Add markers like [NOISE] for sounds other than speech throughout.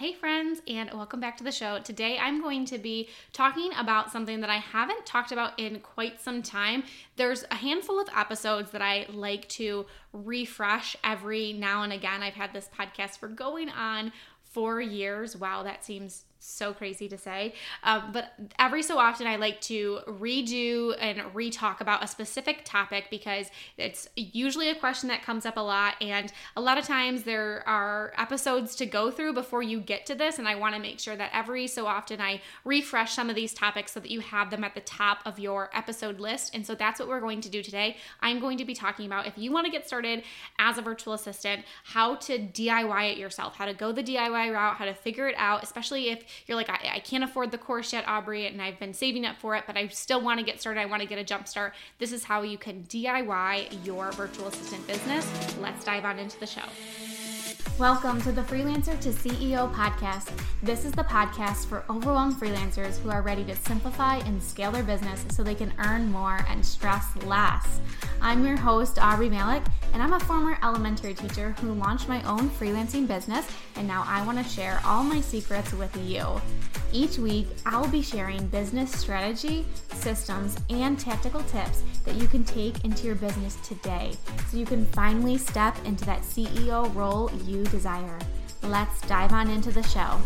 Hey, friends, and welcome back to the show. Today I'm going to be talking about something that I haven't talked about in quite some time. There's a handful of episodes that I like to refresh every now and again. I've had this podcast for going on four years. Wow, that seems so crazy to say. Um, but every so often, I like to redo and re-talk about a specific topic because it's usually a question that comes up a lot, and a lot of times there are episodes to go through before you get to this. And I want to make sure that every so often I refresh some of these topics so that you have them at the top of your episode list. And so that's what we're going to do today. I'm going to be talking about if you want to get started as a virtual assistant, how to DIY it yourself, how to go the DIY route, how to figure it out, especially if you're like, I, I can't afford the course yet, Aubree, and I've been saving up for it, but I still want to get started. I want to get a jump start. This is how you can DIY your virtual assistant business. Let's dive on into the show. Welcome to the Freelancer to CEO podcast. This is the podcast for overwhelmed freelancers who are ready to simplify and scale their business so they can earn more and stress less. I'm your host, Aubree Malick, and I'm a former elementary teacher who launched my own freelancing business, and now I want to share all my secrets with you. Each week, I'll be sharing business strategy, systems, and tactical tips that you can take into your business today so you can finally step into that CEO role you desire. Let's dive on into the show.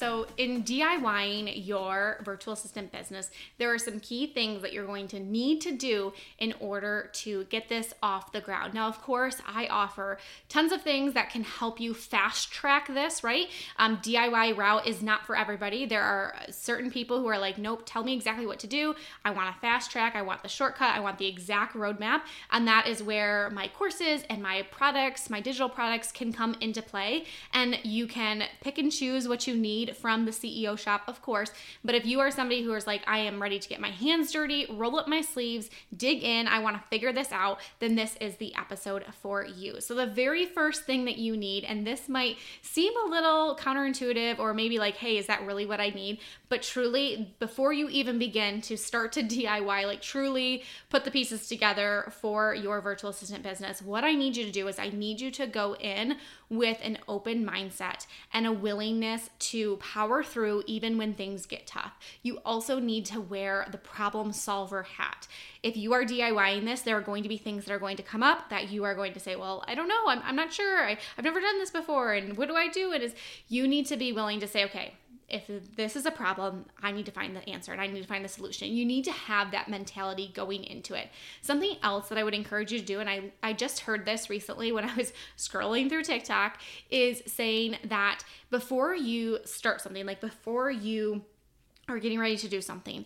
So in DIYing your virtual assistant business, there are some key things that you're going to need to do in order to get this off the ground. Now, of course, I offer tons of things that can help you fast track this, right? Um, DIY route is not for everybody. There are certain people who are like, nope, tell me exactly what to do. I want a fast track, I want the shortcut, I want the exact roadmap. And that is where my courses and my products, my digital products can come into play. And you can pick and choose what you you from the CEO shop, of course. But if you are somebody who is like, I am ready to get my hands dirty, roll up my sleeves, dig in, I want to figure this out, then this is the episode for you. So, the very first thing that you need, and this might seem a little counterintuitive or maybe like, hey, is that really what I need? But truly, before you even begin to start to [LAUGHS] DIY, like truly put the pieces together for your virtual assistant business, what I need you to do is I need you to go in with an open mindset and a willingness to power through even when things get tough. You also need to wear the problem solver hat. If you are DIYing this, there are going to be things that are going to come up that you are going to say, Well, I don't know, I'm, I'm not sure, I, I've never done this before, and what do I do? It is you need to be willing to say, Okay, if this is a problem, I need to find the answer and I need to find the solution. You need to have that mentality going into it. Something else that I would encourage you to do, and I, I just heard this recently when I was [LAUGHS] scrolling through TikTok, is saying that before you start something, like before you are getting ready to do something,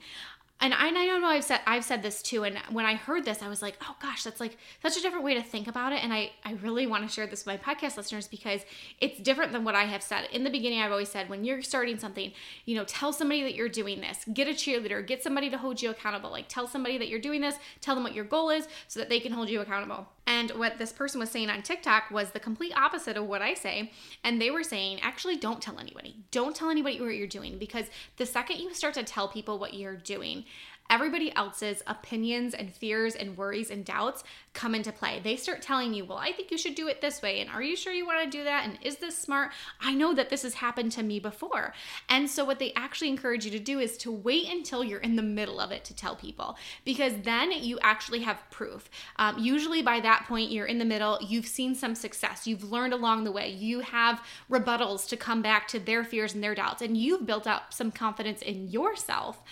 and I, and I know I've said I've said this too. And when I heard this, I was like, oh gosh, that's like such a different way to think about it. And I, I really want to share this with my podcast listeners because it's different than what I have said. In the beginning, I've always said when you're starting something, you know, tell somebody that you're doing this, get a cheerleader, get somebody to hold you accountable. Like tell somebody that you're doing this, tell them what your goal is so that they can hold you accountable. And what this person was saying on TikTok was the complete opposite of what I say. And they were saying, actually, don't tell anybody. Don't tell anybody what you're doing because the second you start to tell people what you're doing, everybody else's opinions and fears and worries and doubts come into play. They start telling you, well, I think you should do it this way. And are you sure you want to do that? And is this smart? I know that this has happened to me before. And so, what they actually encourage you to do is to wait until you're in the middle of it to tell people, because then you actually have proof. Um, usually, by that point, you're in the middle, you've seen some success, you've learned along the way, you have rebuttals to come back to their fears and their doubts, and you've built up some confidence in yourself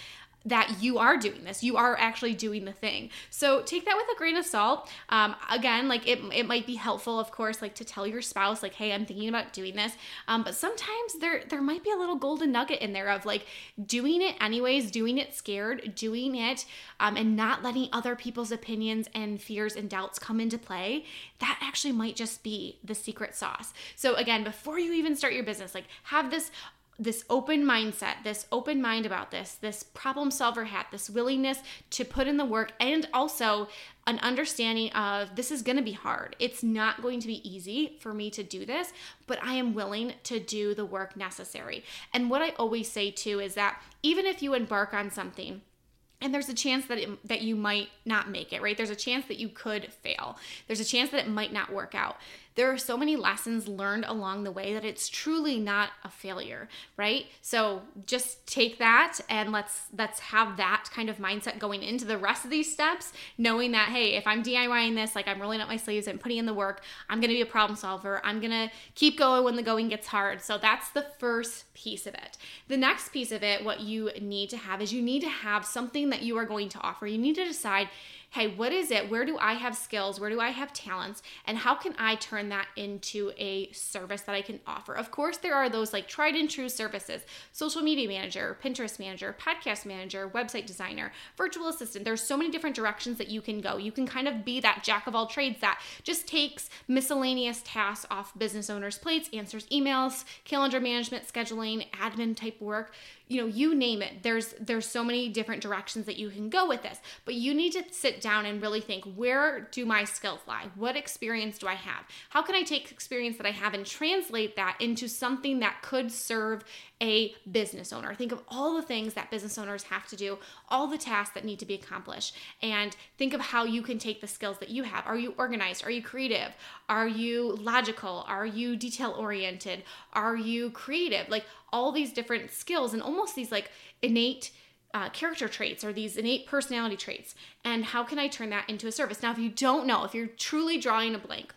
that you are doing this. You are actually doing the thing. So take that with a grain of salt. Um, again, like it, it might be helpful, of course, like to tell your spouse, like, hey, I'm thinking about doing this. Um, but sometimes there there might be a little golden nugget in there of like doing it anyways, doing it scared, doing it, um, and not letting other people's opinions and fears and doubts come into play. That actually might just be the secret sauce. So again, before you even start your business, like have this this open mindset, this open mind about this, this problem solver hat, this willingness to put in the work, and also an understanding of this is going to be hard. It's not going to be easy for me to do this, but I am willing to do the work necessary. And what I always say too is that even if you embark on something, and there's a chance that it, that you might not make it right there's a chance that you could fail there's a chance that it might not work out there are so many lessons learned along the way that it's truly not a failure right? So just take that and let's let's have that kind of mindset going into the rest of these steps knowing that hey if i'm diying this like i'm rolling up my sleeves and putting in the work i'm going to be a problem solver. I'm going to keep going when the going gets hard. So that's the first piece of it. The next piece of it what you need to have is you need to have something that you are going to offer. You need to decide hey, what is it? Where do I have skills? Where do I have talents? And how can I turn that into a service that I can offer? Of course, there are those like tried and true services social media manager, Pinterest manager, podcast manager, website designer, virtual assistant. There's so many different directions that you can go. You can kind of be that jack of all trades that just takes miscellaneous tasks off business owners' plates, answers emails, calendar management, scheduling, admin type work you know you name it there's there's so many different directions that you can go with this but you need to sit down and really think where do my skills lie what experience do i have how can i take experience that i have and translate that into something that could serve a business owner. Think of all the things that business owners have to do, all the tasks that need to be accomplished, and think of how you can take the skills that you have. Are you organized? Are you creative? Are you logical? Are you detail oriented? Are you creative? Like all these different skills and almost these like innate uh, character traits or these innate personality traits. And how can I turn that into a service? Now, if you don't know, if you're truly drawing a blank,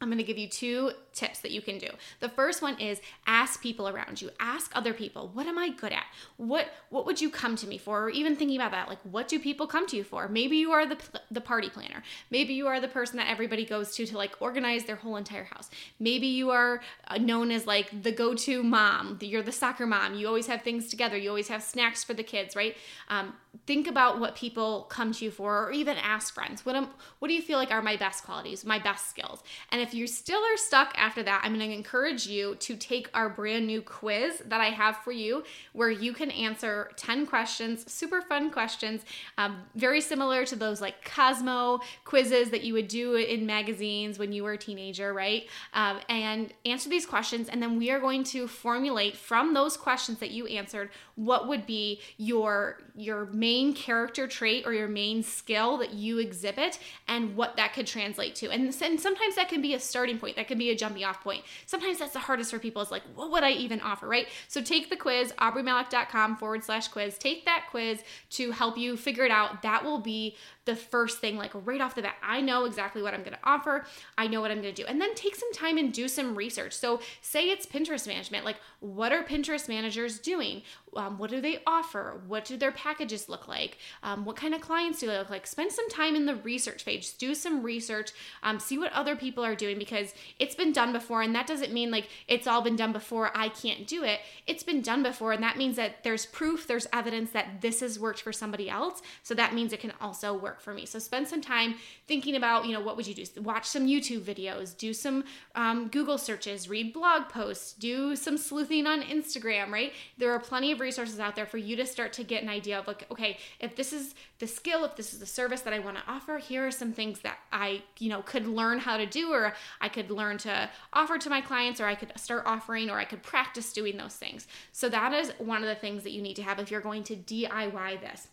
I'm going to give you two tips that you can do. The first one is ask people around you. Ask other people, what am I good at? What what would you come to me for? Or even thinking about that, like what do people come to you for? Maybe you are the the party planner. Maybe you are the person that everybody goes to to like organize their whole entire house. Maybe you are uh, known as like the go-to mom. You're the soccer mom. You always have things together. You always have snacks for the kids, right? Um, think about what people come to you for or even ask friends what am what do you feel like are my best qualities my best skills and if you still are stuck after that i'm going to encourage you to take our brand new quiz that i have for you where you can answer 10 questions super fun questions um, very similar to those like cosmo quizzes that you would do in magazines when you were a teenager right um, and answer these questions and then we are going to formulate from those questions that you answered what would be your your main character trait or your main skill that you exhibit and what that could translate to. And, and sometimes that can be a starting point, that can be a jumping off point. Sometimes that's the hardest for people is like, what would I even offer, right? So take the quiz, aubreemalick.com forward slash quiz. Take that quiz to help you figure it out. That will be the first thing, like right off the bat. I know exactly what I'm going to offer. I know what I'm going to do. And then take some time and do some research. So, say it's Pinterest management. Like, what are Pinterest managers doing? Um, what do they offer? What do their packages look like? Um, what kind of clients do they look like? Spend some time in the research page. Do some research. Um, see what other people are doing because it's been done before. And that doesn't mean like it's all been done before. I can't do it. It's been done before. And that means that there's proof, there's evidence that this has worked for somebody else. So that means it can also work for me. So spend some time thinking about, you know, what would you do? Watch some YouTube videos, do some um, Google searches, read blog posts, do some sleuthing on Instagram, right? There are plenty of resources out there for you to start to get an idea of like, okay, if this is the skill, if this is the service that I want to offer, here are some things that I, you know, could learn how to do, or I could learn to offer to my clients, or I could start offering, or I could practice doing those things. So that is one of the things that you need to have if you're going to DIY this.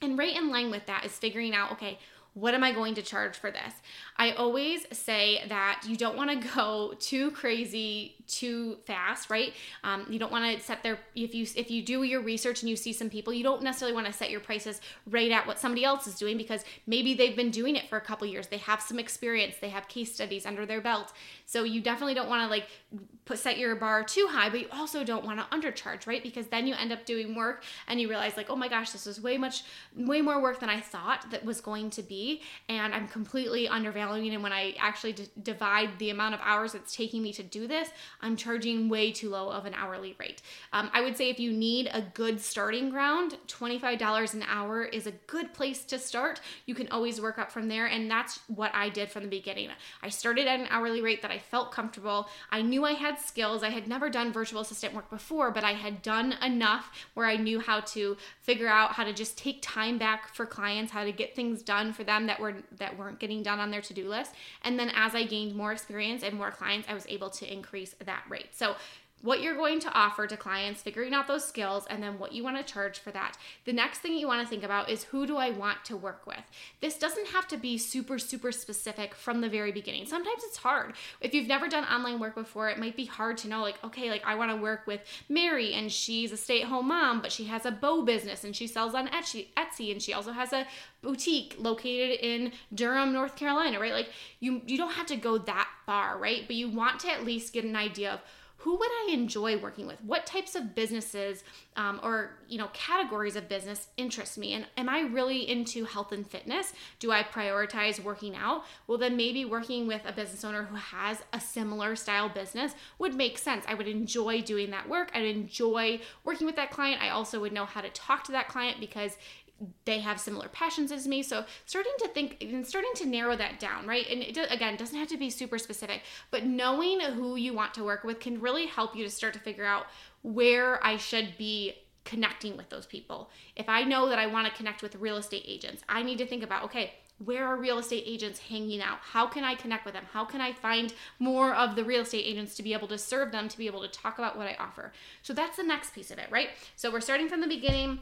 And right in line with that is figuring out okay, what am I going to charge for this? I always say that you don't want to go too crazy too fast, right? Um, you don't want to set their if you if you do your research and you see some people, you don't necessarily want to set your prices right at what somebody else is doing because maybe they've been doing it for a couple years. They have some experience, they have case studies under their belt. So you definitely don't want to like put set your bar too high, but you also don't want to undercharge, right? Because then you end up doing work and you realize like, "Oh my gosh, this was way much way more work than I thought that was going to be." And I'm completely undervaluing and when I actually d- divide the amount of hours it's taking me to do this, I'm charging way too low of an hourly rate. Um, I would say if you need a good starting ground, $25 an hour is a good place to start. You can always work up from there. And that's what I did from the beginning. I started at an hourly rate that I felt comfortable. I knew I had skills. I had never done virtual assistant work before, but I had done enough where I knew how to figure out how to just take time back for clients, how to get things done for them that were that weren't getting done on their to-do list. And then as I gained more experience and more clients, I was able to increase that rate. So what you're going to offer to clients, figuring out those skills, and then what you want to charge for that. The next thing you want to think about is who do I want to work with? This doesn't have to be super, super specific from the very beginning. Sometimes it's hard. If you've never done online work before, it might be hard to know, like, okay, like I want to work with Mary, and she's a stay at home mom, but she has a bow business and she sells on Etsy, Etsy, and she also has a boutique located in Durham, North Carolina, right? Like, you, you don't have to go that far, right? But you want to at least get an idea of who would I enjoy working with? What types of businesses um, or you know categories of business interest me? And am I really into health and fitness? Do I prioritize working out? Well, then maybe working with a business owner who has a similar style business would make sense. I would enjoy doing that work. I'd enjoy working with that client. I also would know how to talk to that client because they have similar passions as me. So starting to think and starting to narrow that down, right? And it, again, doesn't have to be super specific, but knowing who you want to work with can really help you to start to figure out where I should be connecting with those people. If I know that I want to connect with real estate agents, I need to think about, okay, where are real estate agents hanging out? How can I connect with them? How can I find more of the real estate agents to be able to serve them, to be able to talk about what I offer? So that's the next piece of it, right? So we're starting from the beginning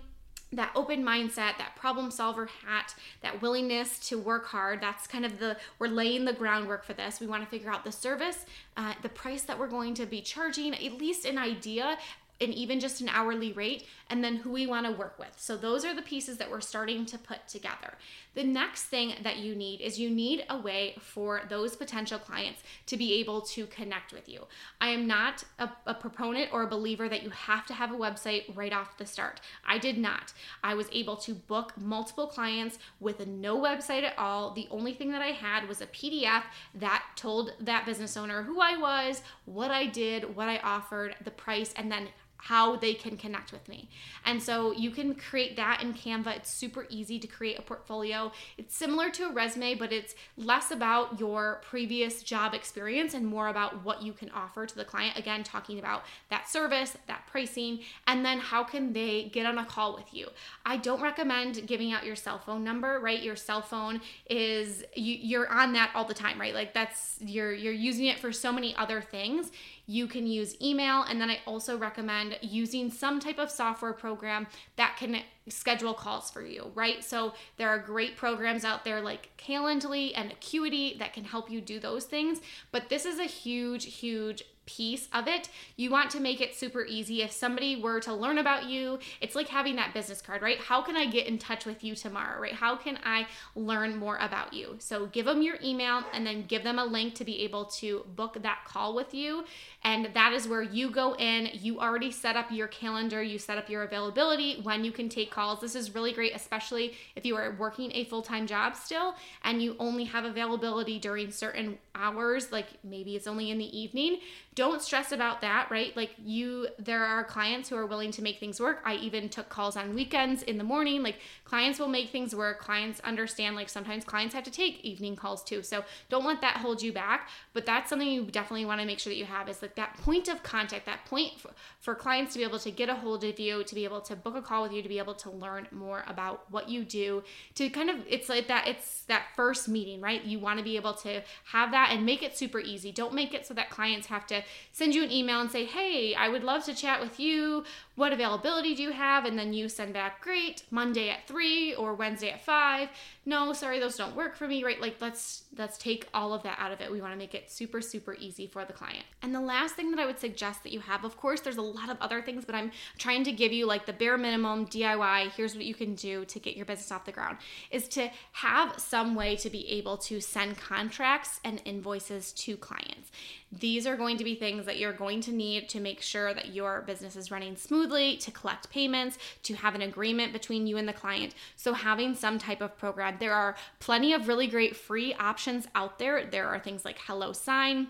that open mindset, that problem solver hat, that willingness to work hard. That's kind of the, we're laying the groundwork for this. We want to figure out the service, uh, the price that we're going to be charging, at least an idea, and even just an hourly rate, and then who we want to work with. So, those are the pieces that we're starting to put together. The next thing that you need is you need a way for those potential clients to be able to connect with you. I am not a, a proponent or a believer that you have to have a website right off the start. I did not. I was able to book multiple clients with no website at all. The only thing that I had was a PDF that told that business owner who I was, what I did, what I offered, the price, and then how they can connect with me. And so you can create that in Canva. It's super easy to create a portfolio. It's similar to a resume, but it's less about your previous job experience and more about what you can offer to the client. Again, talking about that service, that pricing, and then how can they get on a call with you. I don't recommend giving out your cell phone number, right? Your cell phone is you, you're on that all the time, right? Like that's you're you're using it for so many other things you can use email. And then I also recommend using some type of software program that can schedule calls for you, right? So there are great programs out there like Calendly and Acuity that can help you do those things. But this is a huge, huge piece of it. You want to make it super easy. If somebody were to learn about you, it's like having that business card, right? How can I get in touch with you tomorrow, right? How can I learn more about you? So give them your email and then give them a link to be able to book that call with you. And that is where you go in. You already set up your calendar, you set up your availability when you can take calls. This is really great, especially if you are working a full time job still and you only have availability during certain hours, like maybe it's only in the evening don't stress about that, right? Like you there are clients who are willing to make things work. I even took calls on weekends in the morning. Like clients will make things work. Clients understand like sometimes clients have to take evening calls too. So don't let that hold you back, but that's something you definitely want to make sure that you have is like that point of contact, that point for, for clients to be able to get a hold of you, to be able to book a call with you, to be able to learn more about what you do to kind of it's like that it's that first meeting, right? You want to be able to have that and make it super easy. Don't make it so that clients have to send you an email and say, "Hey, I would love to chat with you. What availability do you have?" and then you send back, "Great, Monday at 3 or Wednesday at 5." No, sorry, those don't work for me, right? Like let's let's take all of that out of it. We want to make it super super easy for the client. And the last thing that I would suggest that you have, of course, there's a lot of other things, but I'm trying to give you like the bare minimum DIY. Here's what you can do to get your business off the ground is to have some way to be able to send contracts and invoices to clients. These are going to be things that you're going to need to make sure that your business is running smoothly, to collect payments, to have an agreement between you and the client. So, having some type of program, there are plenty of really great free options out there. There are things like HelloSign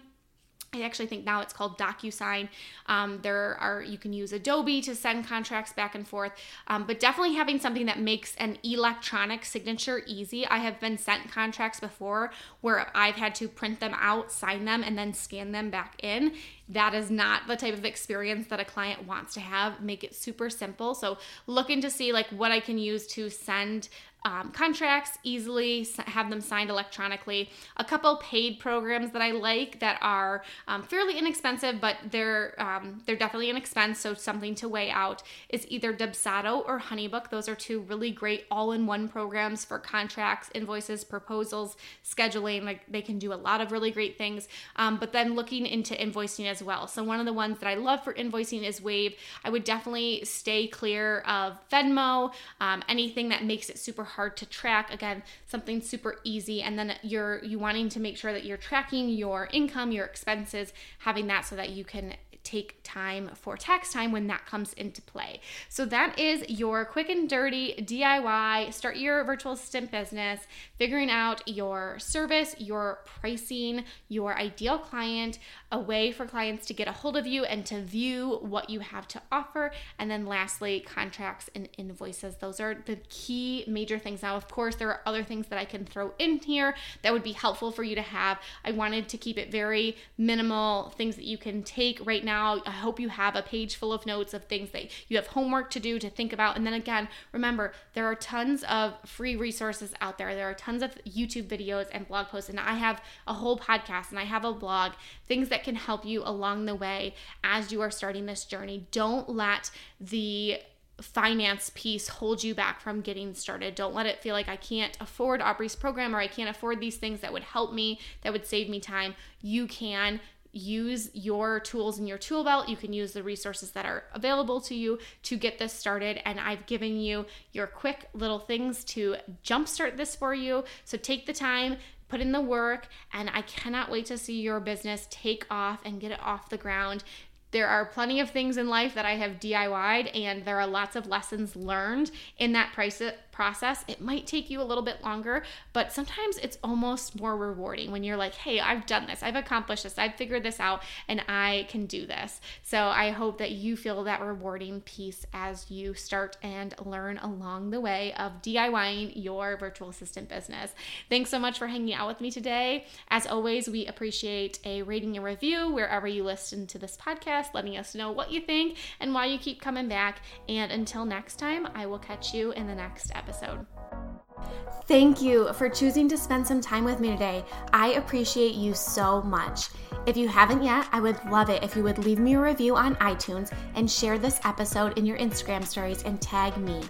I actually think now it's called DocuSign. Um, there are you can use Adobe to send contracts back and forth, um, but definitely having something that makes an electronic signature easy. I have been sent contracts before where I've had to print them out, sign them, and then scan them back in. That is not the type of experience that a client wants to have. Make it super simple. So looking to see like what I can use to send um, contracts easily, have them signed electronically. A couple paid programs that I like that are um, fairly inexpensive, but they're um, they're definitely an expense, so something to weigh out is either Dubsado or Honeybook. Those are two really great all-in-one programs for contracts, invoices, proposals, scheduling. Like they can do a lot of really great things. Um, but then looking into invoicing well. So one of the ones that I love for invoicing is Wave. I would definitely stay clear of Venmo, um, anything that makes it super hard to track. Again, something super easy. And then you're you wanting to make sure that you're tracking your income, your expenses, having that so that you can take time for tax time when that comes into play. So that is your quick and dirty DIY, start your virtual assistant business, figuring out your service, your pricing, your ideal client, a way for clients to get a hold of you and to view what you have to offer. And then lastly, contracts and invoices. Those are the key major things. Now, of course, there are other things that I can throw in here that would be helpful for you to have. I wanted to keep it very minimal, things that you can take right now now. I hope you have a page full of notes of things that you have homework to do to think about. And then again, remember, there are tons of free resources out there. There are tons of YouTube videos and blog posts. And I have a whole podcast and I have a blog, things that can help you along the way as you are starting this journey. Don't let the finance piece hold you back from getting started. Don't let it feel like I can't afford Aubree's program or I can't afford these things that would help me, that would save me time. You can use your tools in your tool belt. You can use the resources that are available to you to get this started. And I've given you your quick little things to jumpstart this for you. So take the time, put in the work, and I cannot wait to see your business take off and get it off the ground. There are plenty of things in life that I have DIY'd, and there are lots of lessons learned in that process. It might take you a little bit longer, but sometimes it's almost more rewarding when you're like, hey, I've done this, I've accomplished this, I've figured this out, and I can do this. So I hope that you feel that rewarding piece as you start and learn along the way of DIYing your virtual assistant business. Thanks so much for hanging out with me today. As always, we appreciate a rating and review wherever you listen to this podcast podcast, letting us know what you think and why you keep coming back. And until next time, I will catch you in the next episode. Thank you for choosing to spend some time with me today. I appreciate you so much. If you haven't yet, I would love it if you would leave me a review on iTunes and share this episode in your Instagram stories and tag me.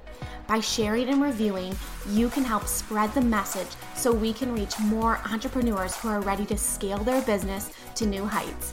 By sharing and reviewing, you can help spread the message so we can reach more entrepreneurs who are ready to scale their business to new heights.